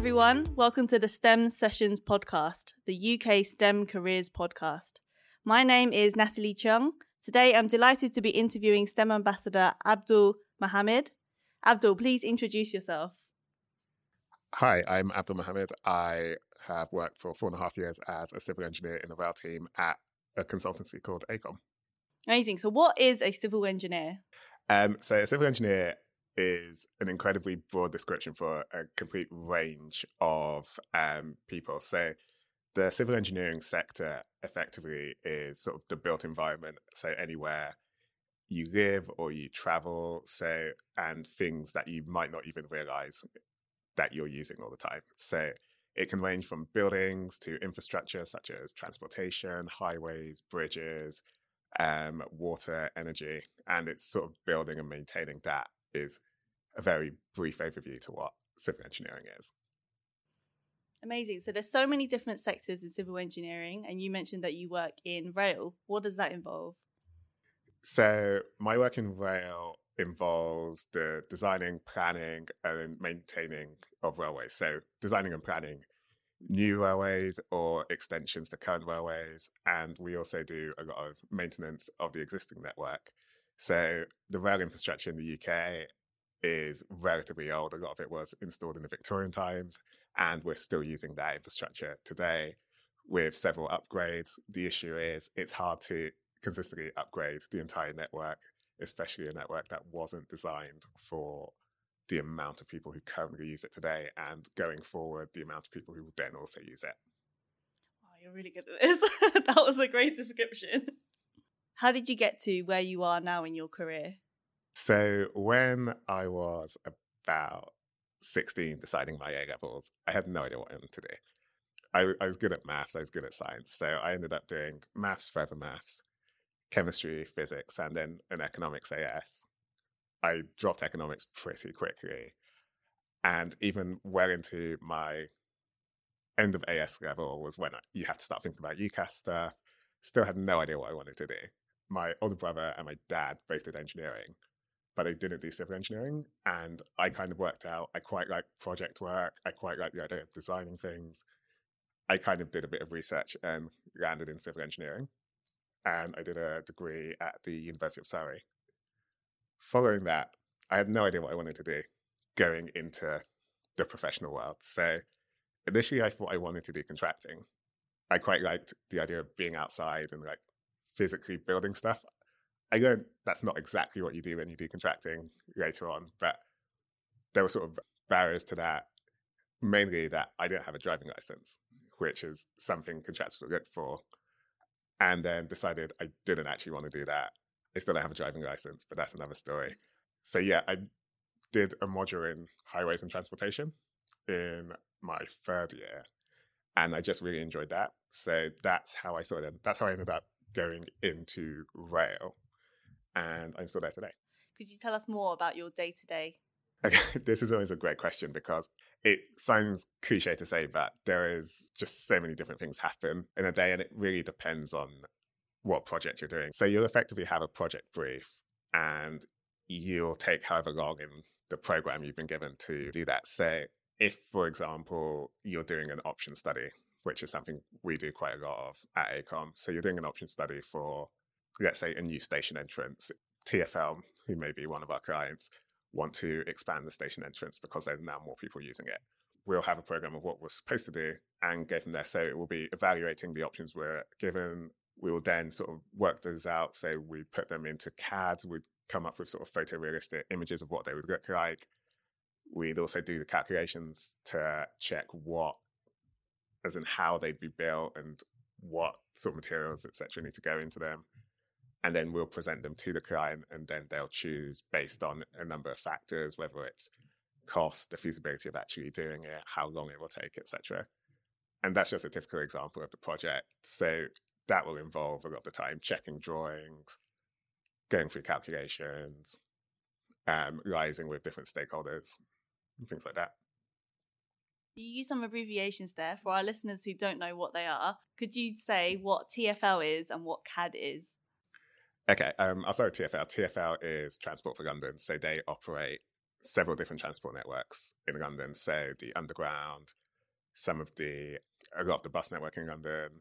everyone. Welcome to the STEM Sessions podcast, the UK STEM Careers podcast. My name is Natalie Chung. Today, I'm delighted to be interviewing STEM Ambassador Abdul Mohammed. Abdul, please introduce yourself. Hi, I'm Abdul Mohammed. I have worked for four and a half years as a civil engineer in the rail team at a consultancy called AECOM. Amazing. So, what is a civil engineer? Um, so, a civil engineer is an incredibly broad description for a complete range of um, people. So, the civil engineering sector effectively is sort of the built environment. So, anywhere you live or you travel, so and things that you might not even realize that you're using all the time. So, it can range from buildings to infrastructure such as transportation, highways, bridges, um, water, energy, and it's sort of building and maintaining that is a very brief overview to what civil engineering is. Amazing. So there's so many different sectors in civil engineering, and you mentioned that you work in rail. What does that involve? So my work in rail involves the designing, planning, and maintaining of railways. So designing and planning new railways or extensions to current railways. And we also do a lot of maintenance of the existing network. So the rail infrastructure in the UK is relatively old. A lot of it was installed in the Victorian times, and we're still using that infrastructure today with several upgrades. The issue is it's hard to consistently upgrade the entire network, especially a network that wasn't designed for the amount of people who currently use it today and going forward, the amount of people who will then also use it. Wow, you're really good at this. that was a great description. How did you get to where you are now in your career? So, when I was about 16 deciding my A levels, I had no idea what I wanted to do. I, I was good at maths, I was good at science. So, I ended up doing maths, further maths, chemistry, physics, and then an economics AS. I dropped economics pretty quickly. And even well into my end of AS level was when you have to start thinking about UCAS stuff. Still had no idea what I wanted to do. My older brother and my dad both did engineering, but they didn't do civil engineering. And I kind of worked out I quite like project work. I quite like the idea of designing things. I kind of did a bit of research and landed in civil engineering. And I did a degree at the University of Surrey following that, I had no idea what I wanted to do going into the professional world. So initially, I thought I wanted to do contracting. I quite liked the idea of being outside and like physically building stuff. I that's not exactly what you do when you do contracting later on, but there were sort of barriers to that. Mainly that I didn't have a driving license, which is something contractors look for. And then decided I didn't actually want to do that. I still don't have a driving license, but that's another story. So yeah, I did a module in highways and transportation in my third year, and I just really enjoyed that. So that's how I sort of that's how I ended up going into rail, and I'm still there today. Could you tell us more about your day to day? This is always a great question because it sounds cliche to say, but there is just so many different things happen in a day, and it really depends on what project you're doing. So you'll effectively have a project brief and you'll take however long in the program you've been given to do that. So if, for example, you're doing an option study, which is something we do quite a lot of at AECOM. So you're doing an option study for, let's say, a new station entrance. TFL, who may be one of our clients, want to expand the station entrance because there's now more people using it. We'll have a program of what we're supposed to do and go from there. So it will be evaluating the options we're given, we will then sort of work those out. So we put them into CAD. We'd come up with sort of photorealistic images of what they would look like. We'd also do the calculations to check what, as in how they'd be built and what sort of materials, etc., need to go into them. And then we'll present them to the client, and then they'll choose based on a number of factors, whether it's cost, the feasibility of actually doing it, how long it will take, etc. And that's just a typical example of the project. So that will involve a lot of the time checking drawings, going through calculations, um, liaising with different stakeholders, and things like that. You use some abbreviations there for our listeners who don't know what they are. Could you say what TFL is and what CAD is? Okay, um, I'll start with TFL. TFL is Transport for London, so they operate several different transport networks in London. So the Underground, some of the a lot of the bus network in London,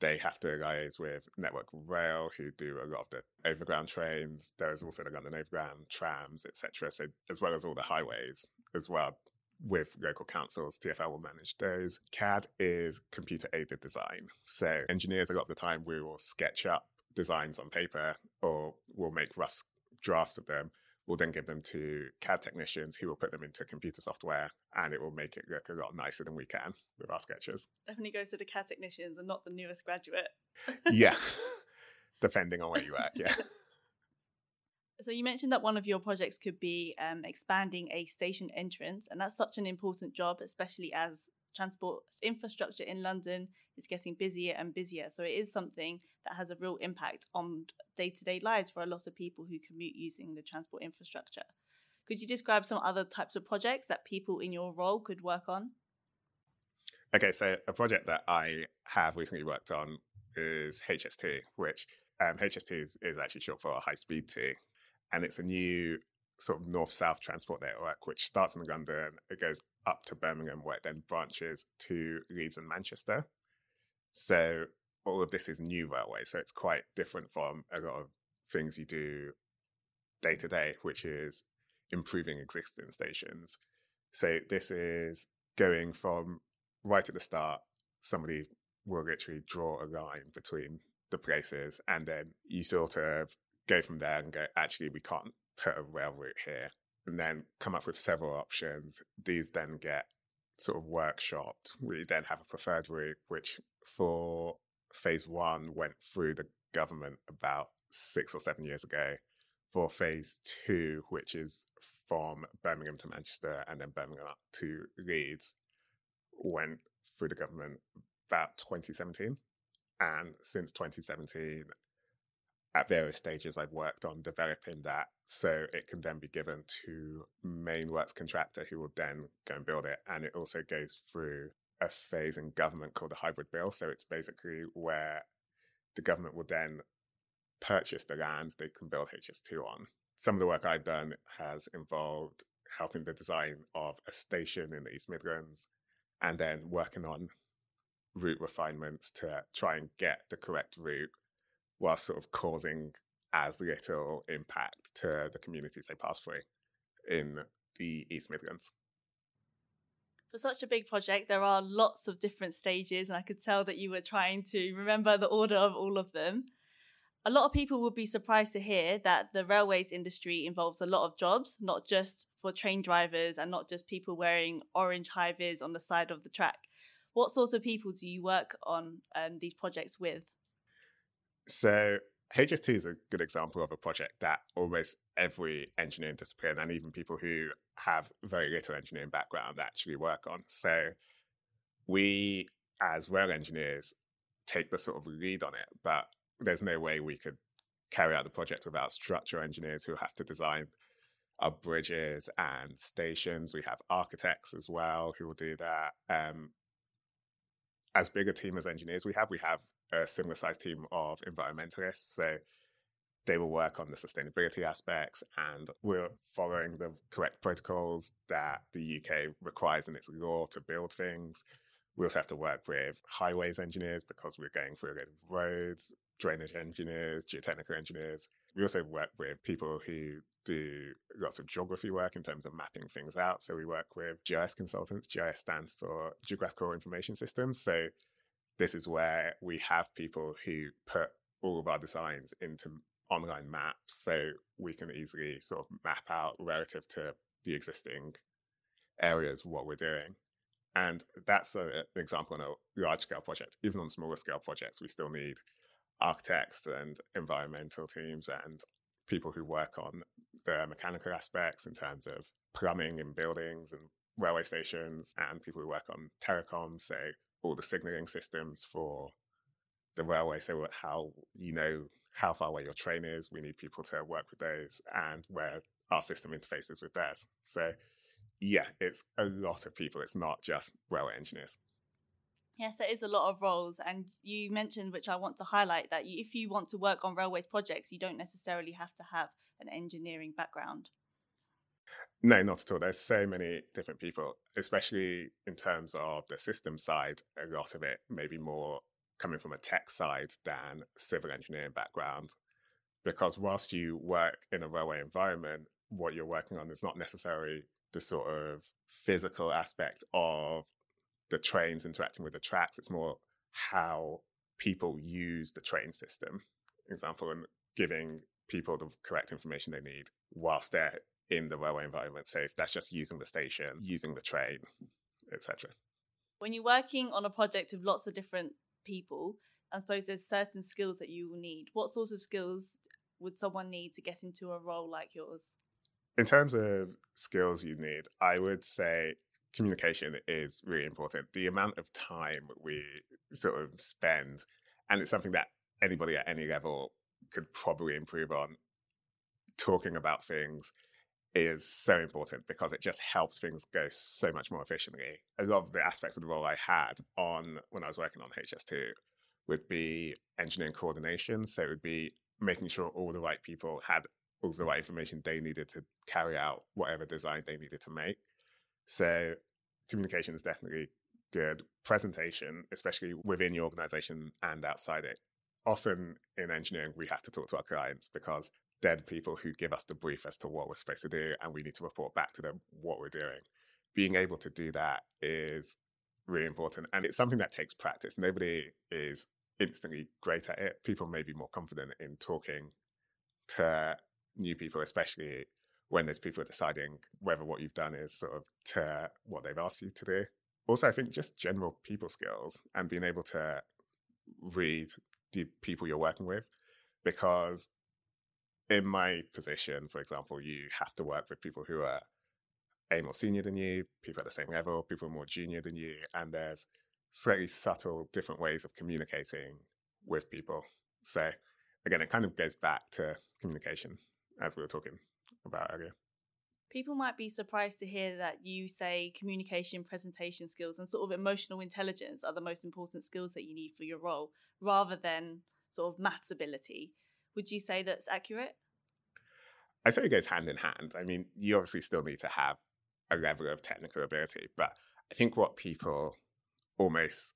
they have to liaise with Network Rail, who do a lot of the overground trains. There is also the London Overground trams, etc. So as well as all the highways as well. With local councils, TfL will manage those. CAD is computer aided design. So engineers, a lot of the time, we will sketch up designs on paper or we'll make rough drafts of them We'll then give them to CAD technicians who will put them into computer software and it will make it look a lot nicer than we can with our sketches. Definitely goes to the CAD technicians and not the newest graduate. yeah, depending on where you work, yeah. So you mentioned that one of your projects could be um, expanding a station entrance, and that's such an important job, especially as transport infrastructure in London is getting busier and busier. So it is something that has a real impact on day to day lives for a lot of people who commute using the transport infrastructure. Could you describe some other types of projects that people in your role could work on? Okay, so a project that I have recently worked on is HS2, which um, HS2 is, is actually short for High Speed Two. And it's a new sort of north south transport network, which starts in London, it goes up to Birmingham, where it then branches to Leeds and Manchester. So all of this is new railway. So it's quite different from a lot of things you do day to day, which is improving existing stations. So this is going from right at the start, somebody will literally draw a line between the places, and then you sort of go from there and go, actually, we can't put a rail route here, and then come up with several options. These then get sort of workshopped. We then have a preferred route, which for phase one went through the government about six or seven years ago. For phase two, which is from Birmingham to Manchester and then Birmingham up to Leeds, went through the government about 2017. And since 2017, at various stages I've worked on developing that so it can then be given to main works contractor who will then go and build it. And it also goes through a phase in government called the hybrid bill. So it's basically where the government will then purchase the land they can build HS2 on. Some of the work I've done has involved helping the design of a station in the East Midlands and then working on route refinements to try and get the correct route while sort of causing as little impact to the communities they pass through in the East Midlands. For such a big project, there are lots of different stages, and I could tell that you were trying to remember the order of all of them. A lot of people would be surprised to hear that the railways industry involves a lot of jobs, not just for train drivers and not just people wearing orange high vis on the side of the track. What sort of people do you work on um, these projects with? So HS2 is a good example of a project that almost every engineering discipline and even people who have very little engineering background actually work on. So we, as rail engineers, take the sort of lead on it, but there's no way we could carry out the project without structural engineers who have to design our bridges and stations. We have architects as well who will do that. Um, as big a team as engineers we have, we have a similar sized team of environmentalists. So they will work on the sustainability aspects and we're following the correct protocols that the UK requires in its law to build things. We also have to work with highways engineers because we're going through roads, drainage engineers, geotechnical engineers. We also work with people who do lots of geography work in terms of mapping things out. So we work with GIS consultants. GIS stands for Geographical Information Systems. So this is where we have people who put all of our designs into online maps so we can easily sort of map out relative to the existing areas what we're doing. And that's a, an example on a large scale project. Even on smaller scale projects, we still need architects and environmental teams and people who work on the mechanical aspects in terms of plumbing in buildings and railway stations and people who work on telecom, so all the signaling systems for the railway. So how you know how far away your train is, we need people to work with those and where our system interfaces with theirs. So yeah, it's a lot of people. It's not just railway engineers. Yes, there is a lot of roles, and you mentioned, which I want to highlight, that if you want to work on railways projects, you don't necessarily have to have an engineering background. No, not at all. There's so many different people, especially in terms of the system side. A lot of it maybe more coming from a tech side than civil engineering background. Because whilst you work in a railway environment, what you're working on is not necessarily the sort of physical aspect of the trains interacting with the tracks. It's more how people use the train system, example, and giving people the correct information they need whilst they're in the railway environment. So if that's just using the station, using the train, etc. When you're working on a project with lots of different people, I suppose there's certain skills that you will need. What sorts of skills would someone need to get into a role like yours? In terms of skills you need, I would say communication is really important. The amount of time we sort of spend, and it's something that anybody at any level could probably improve on, talking about things is so important because it just helps things go so much more efficiently. A lot of the aspects of the role I had on when I was working on HS2 would be engineering coordination. So it would be making sure all the right people had all the right information they needed to carry out whatever design they needed to make. So communication is definitely good. Presentation, especially within your organization and outside it. Often in engineering, we have to talk to our clients because the people who give us the brief as to what we're supposed to do, and we need to report back to them what we're doing. Being able to do that is really important, and it's something that takes practice. Nobody is instantly great at it. People may be more confident in talking to new people, especially when there's people deciding whether what you've done is sort of to what they've asked you to do. Also, I think just general people skills and being able to read the people you're working with, because in my position, for example, you have to work with people who are a more senior than you, people at the same level, people more junior than you, and there's slightly subtle different ways of communicating with people. So again, it kind of goes back to communication as we were talking about earlier. People might be surprised to hear that you say communication, presentation skills, and sort of emotional intelligence are the most important skills that you need for your role, rather than sort of maths ability. Would you say that's accurate? I say it goes hand in hand. I mean, you obviously still need to have a level of technical ability, but I think what people almost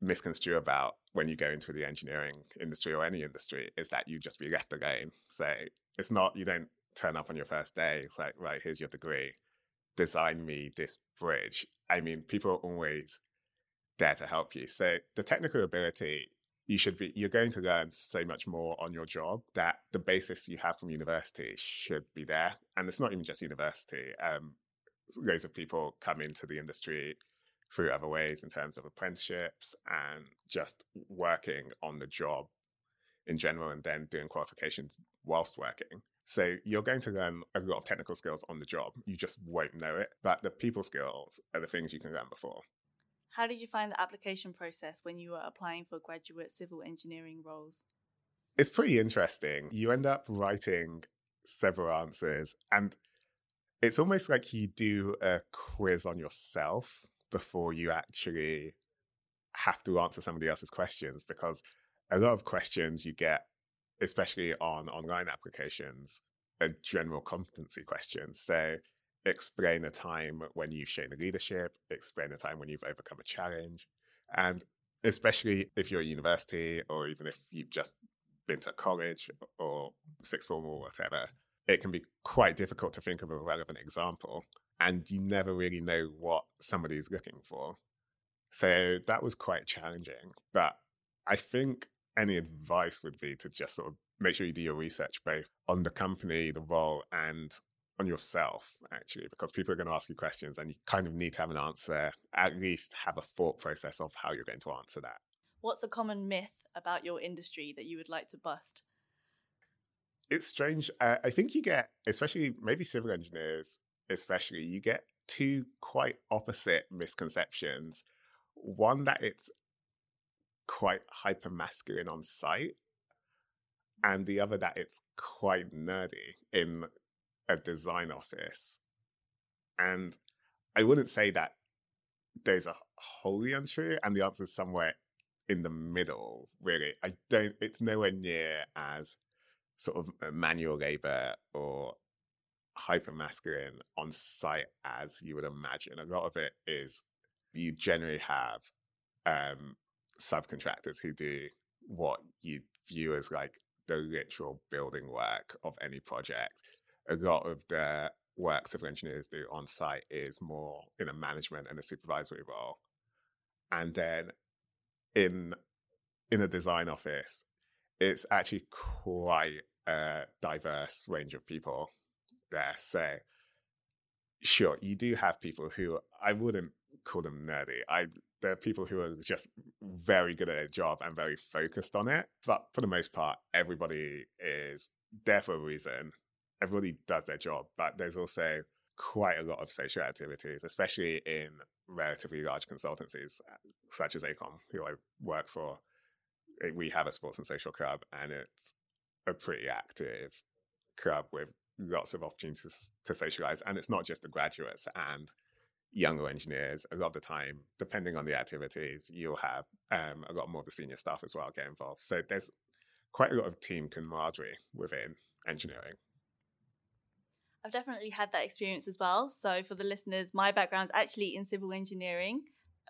misconstrue about when you go into the engineering industry or any industry is that you just be left alone. So it's not, you don't turn up on your first day. It's like, right, here's your degree. Design me this bridge. I mean, people are always there to help you. So the technical ability you should be you're going to learn so much more on your job that the basis you have from university should be there. And it's not even just university um loads of people come into the industry through other ways in terms of apprenticeships and just working on the job in general and then doing qualifications whilst working. So you're going to learn a lot of technical skills on the job. You just won't know it but the people skills are the things you can learn before how did you find the application process when you were applying for graduate civil engineering roles? It's pretty interesting. You end up writing several answers, and it's almost like you do a quiz on yourself before you actually have to answer somebody else's questions because a lot of questions you get, especially on online applications, are general competency questions. So explain a time when you've shown leadership, explain a time when you've overcome a challenge. And especially if you're at university or even if you've just been to college or sixth form or whatever, it can be quite difficult to think of a relevant example. And you never really know what somebody is looking for. So that was quite challenging. But I think any advice would be to just sort of make sure you do your research both on the company, the role, and on yourself actually because people are going to ask you questions and you kind of need to have an answer at least have a thought process of how you're going to answer that. What's a common myth about your industry that you would like to bust? It's strange uh, i think you get especially maybe civil engineers especially you get two quite opposite misconceptions. One that it's quite hyper masculine on site and the other that it's quite nerdy in a design office. And I wouldn't say that those are wholly untrue, and the answer is somewhere in the middle, really. I don't, it's nowhere near as sort of manual labor or hyper masculine on site as you would imagine. A lot of it is you generally have um, subcontractors who do what you view as like the literal building work of any project. A lot of the work civil engineers do on site is more in a management and a supervisory role. And then in in a design office, it's actually quite a diverse range of people there. So sure, you do have people who I wouldn't call them nerdy. I there are people who are just very good at their job and very focused on it. But for the most part, everybody is there for a reason. Everybody does their job, but there's also quite a lot of social activities, especially in relatively large consultancies such as AECOM, who I work for. We have a sports and social club, and it's a pretty active club with lots of opportunities to socialize. And it's not just the graduates and younger engineers. A lot of the time, depending on the activities, you'll have um, a lot more of the senior staff as well get involved. So there's quite a lot of team camaraderie within engineering. I've definitely had that experience as well. So for the listeners, my background's actually in civil engineering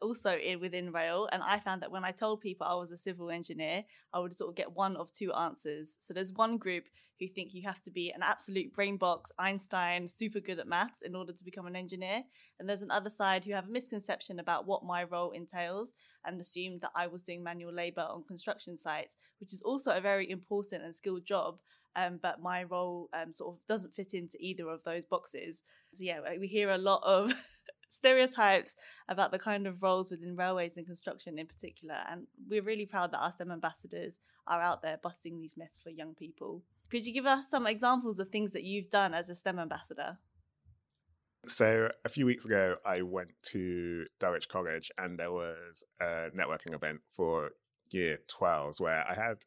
also in within rail. And i found that when i told people i was a civil engineer i would sort of get one of two answers. So there's one group who think you have to be an absolute brain box einstein super good at maths in order to become an engineer. And there's another side who have a misconception about what my role entails and assume that i was doing manual labor on construction sites which is also a very important and skilled job um, but my role um, sort of doesn't fit into either of those boxes. So yeah, we hear a lot of stereotypes about the kind of roles within railways and construction in particular. And we're really proud that our STEM ambassadors are out there busting these myths for young people. Could you give us some examples of things that you've done as a STEM ambassador? So, a few weeks ago, I went to Dulwich College and there was a networking event for year 12s where I had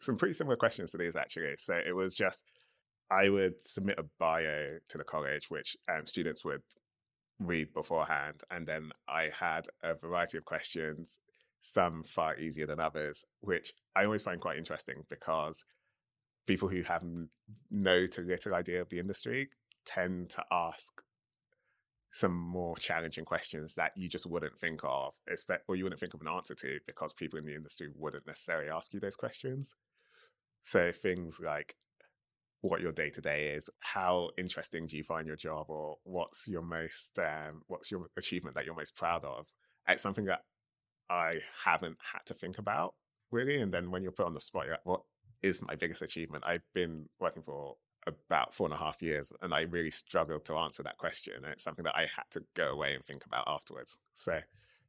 some pretty similar questions to these actually. So, it was just I would submit a bio to the college, which um, students would read beforehand. And then I had a variety of questions, some far easier than others, which I always find quite interesting because people who have no to little idea of the industry tend to ask some more challenging questions that you just wouldn't think of, or you wouldn't think of an answer to because people in the industry wouldn't necessarily ask you those questions. So things like, what your day to day is. How interesting do you find your job, or what's your most um, what's your achievement that you're most proud of? It's something that I haven't had to think about really. And then when you're put on the spot, you're like, what is my biggest achievement? I've been working for about four and a half years, and I really struggled to answer that question. It's something that I had to go away and think about afterwards. So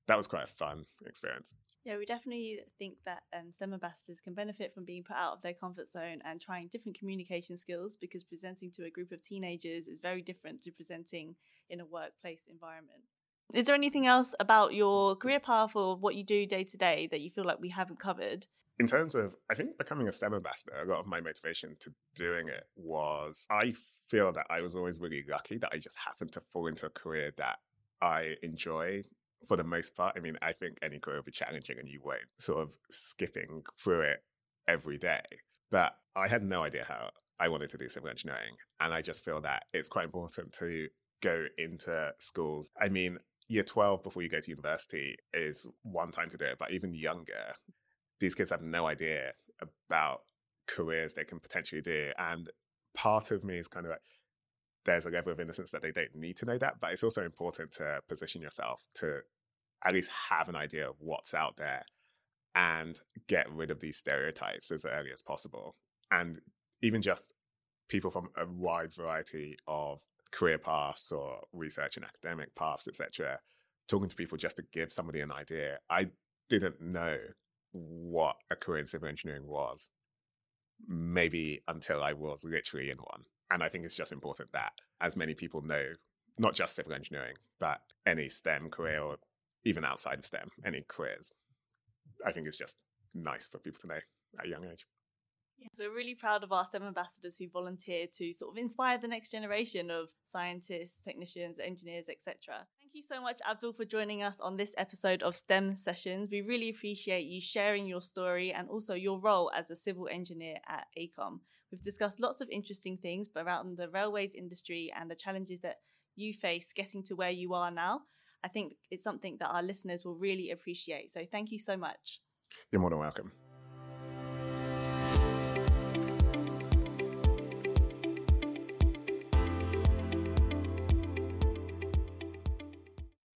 that was quite a fun experience. Yeah, we definitely think that um, STEM ambassadors can benefit from being put out of their comfort zone and trying different communication skills because presenting to a group of teenagers is very different to presenting in a workplace environment. Is there anything else about your career path or what you do day to day that you feel like we haven't covered? In terms of, I think becoming a STEM ambassador, a lot of my motivation to doing it was I feel that I was always really lucky that I just happened to fall into a career that I enjoy for the most part. I mean, I think any career will be challenging and you won't sort of skipping through it every day. But I had no idea how I wanted to do civil engineering. And I just feel that it's quite important to go into schools. I mean, year 12 before you go to university is one time to do it, but even younger, these kids have no idea about careers they can potentially do. And part of me is kind of like, there's a level of innocence that they don't need to know that, but it's also important to position yourself to at least have an idea of what's out there and get rid of these stereotypes as early as possible. And even just people from a wide variety of career paths or research and academic paths, etc., talking to people just to give somebody an idea. I didn't know what a career in civil engineering was, maybe until I was literally in one. And I think it's just important that as many people know, not just civil engineering, but any STEM career or even outside of STEM, any careers, I think it's just nice for people to know at a young age. Yes, we're really proud of our STEM ambassadors who volunteer to sort of inspire the next generation of scientists, technicians, engineers, etc. Thank you so much, Abdul, for joining us on this episode of STEM Sessions. We really appreciate you sharing your story and also your role as a civil engineer at AECOM. We've discussed lots of interesting things around the railways industry and the challenges that you face getting to where you are now. I think it's something that our listeners will really appreciate. So thank you so much. You're more than welcome.